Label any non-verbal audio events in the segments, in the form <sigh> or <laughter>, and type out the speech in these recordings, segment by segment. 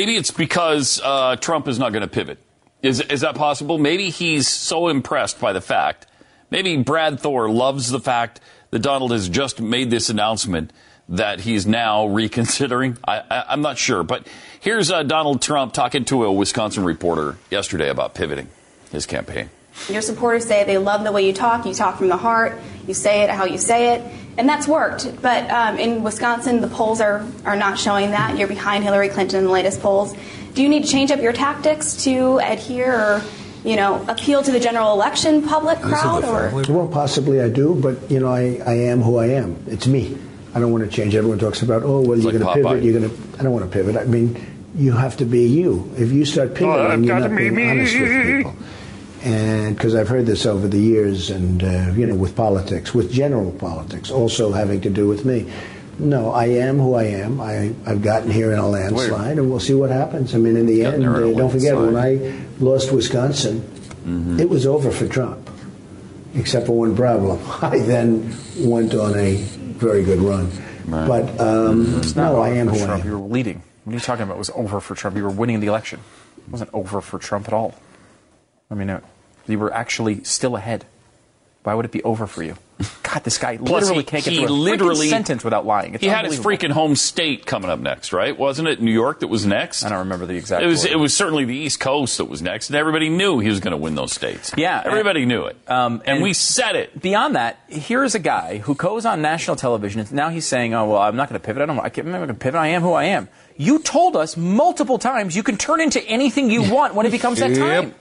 Maybe it's because uh, Trump is not going to pivot. Is, is that possible? Maybe he's so impressed by the fact. Maybe Brad Thor loves the fact that Donald has just made this announcement that he's now <laughs> reconsidering. I, am not sure. But here's uh, Donald Trump talking to a Wisconsin reporter yesterday about pivoting his campaign. Your supporters say they love the way you talk. You talk from the heart. You say it how you say it. And that's worked. But um, in Wisconsin, the polls are, are not showing that. You're behind Hillary Clinton in the latest polls. Do you need to change up your tactics to adhere or, you know, appeal to the general election public crowd? Or? Well, possibly I do, but, you know, I, I am who I am. It's me. I don't want to change. Everyone talks about, oh, well, you're like going to pivot. You're going to. I don't want to pivot. I mean, you have to be you. If you start pivoting, you're not being me. honest with people and because I've heard this over the years, and uh, you know, with politics, with general politics, also having to do with me. No, I am who I am. I, I've gotten here in a landslide, and we'll see what happens. I mean, in the end, uh, don't forget when I lost Wisconsin, mm-hmm. it was over for Trump, except for one problem. <laughs> I then went on a very good run. Right. But um, no, I am who Trump. I am. You were leading. What are you talking about? It was over for Trump. You were winning the election. It wasn't over for Trump at all. I mean, uh, you were actually still ahead. Why would it be over for you? <laughs> God, this guy literally he, can't get through a literally, sentence without lying. It's he had his freaking home state coming up next, right? Wasn't it New York that was next? I don't remember the exact. It was. Order. It was certainly the East Coast that was next, and everybody knew he was going to win those states. Yeah, everybody and, knew it, um, and, and, we said it. Beyond that, here's a guy who goes on national television, and now he's saying, "Oh well, I'm not going to pivot. I don't. I am not going to pivot. I am who I am." You told us multiple times you can turn into anything you <laughs> want when it becomes that time. Yep.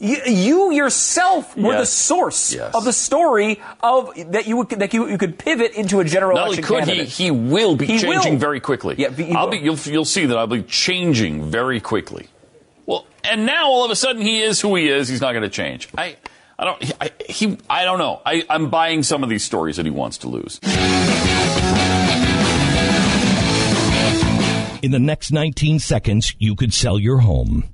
You, you yourself were yes. the source yes. of the story of that you that you, you could pivot into a general Not election only could candidate. he, he will be he changing will. very quickly. Yeah, I'll be, you'll, you'll see that I'll be changing very quickly. Well, and now all of a sudden he is who he is. He's not going to change. I, I don't. I, he. I don't know. I, I'm buying some of these stories that he wants to lose. In the next 19 seconds, you could sell your home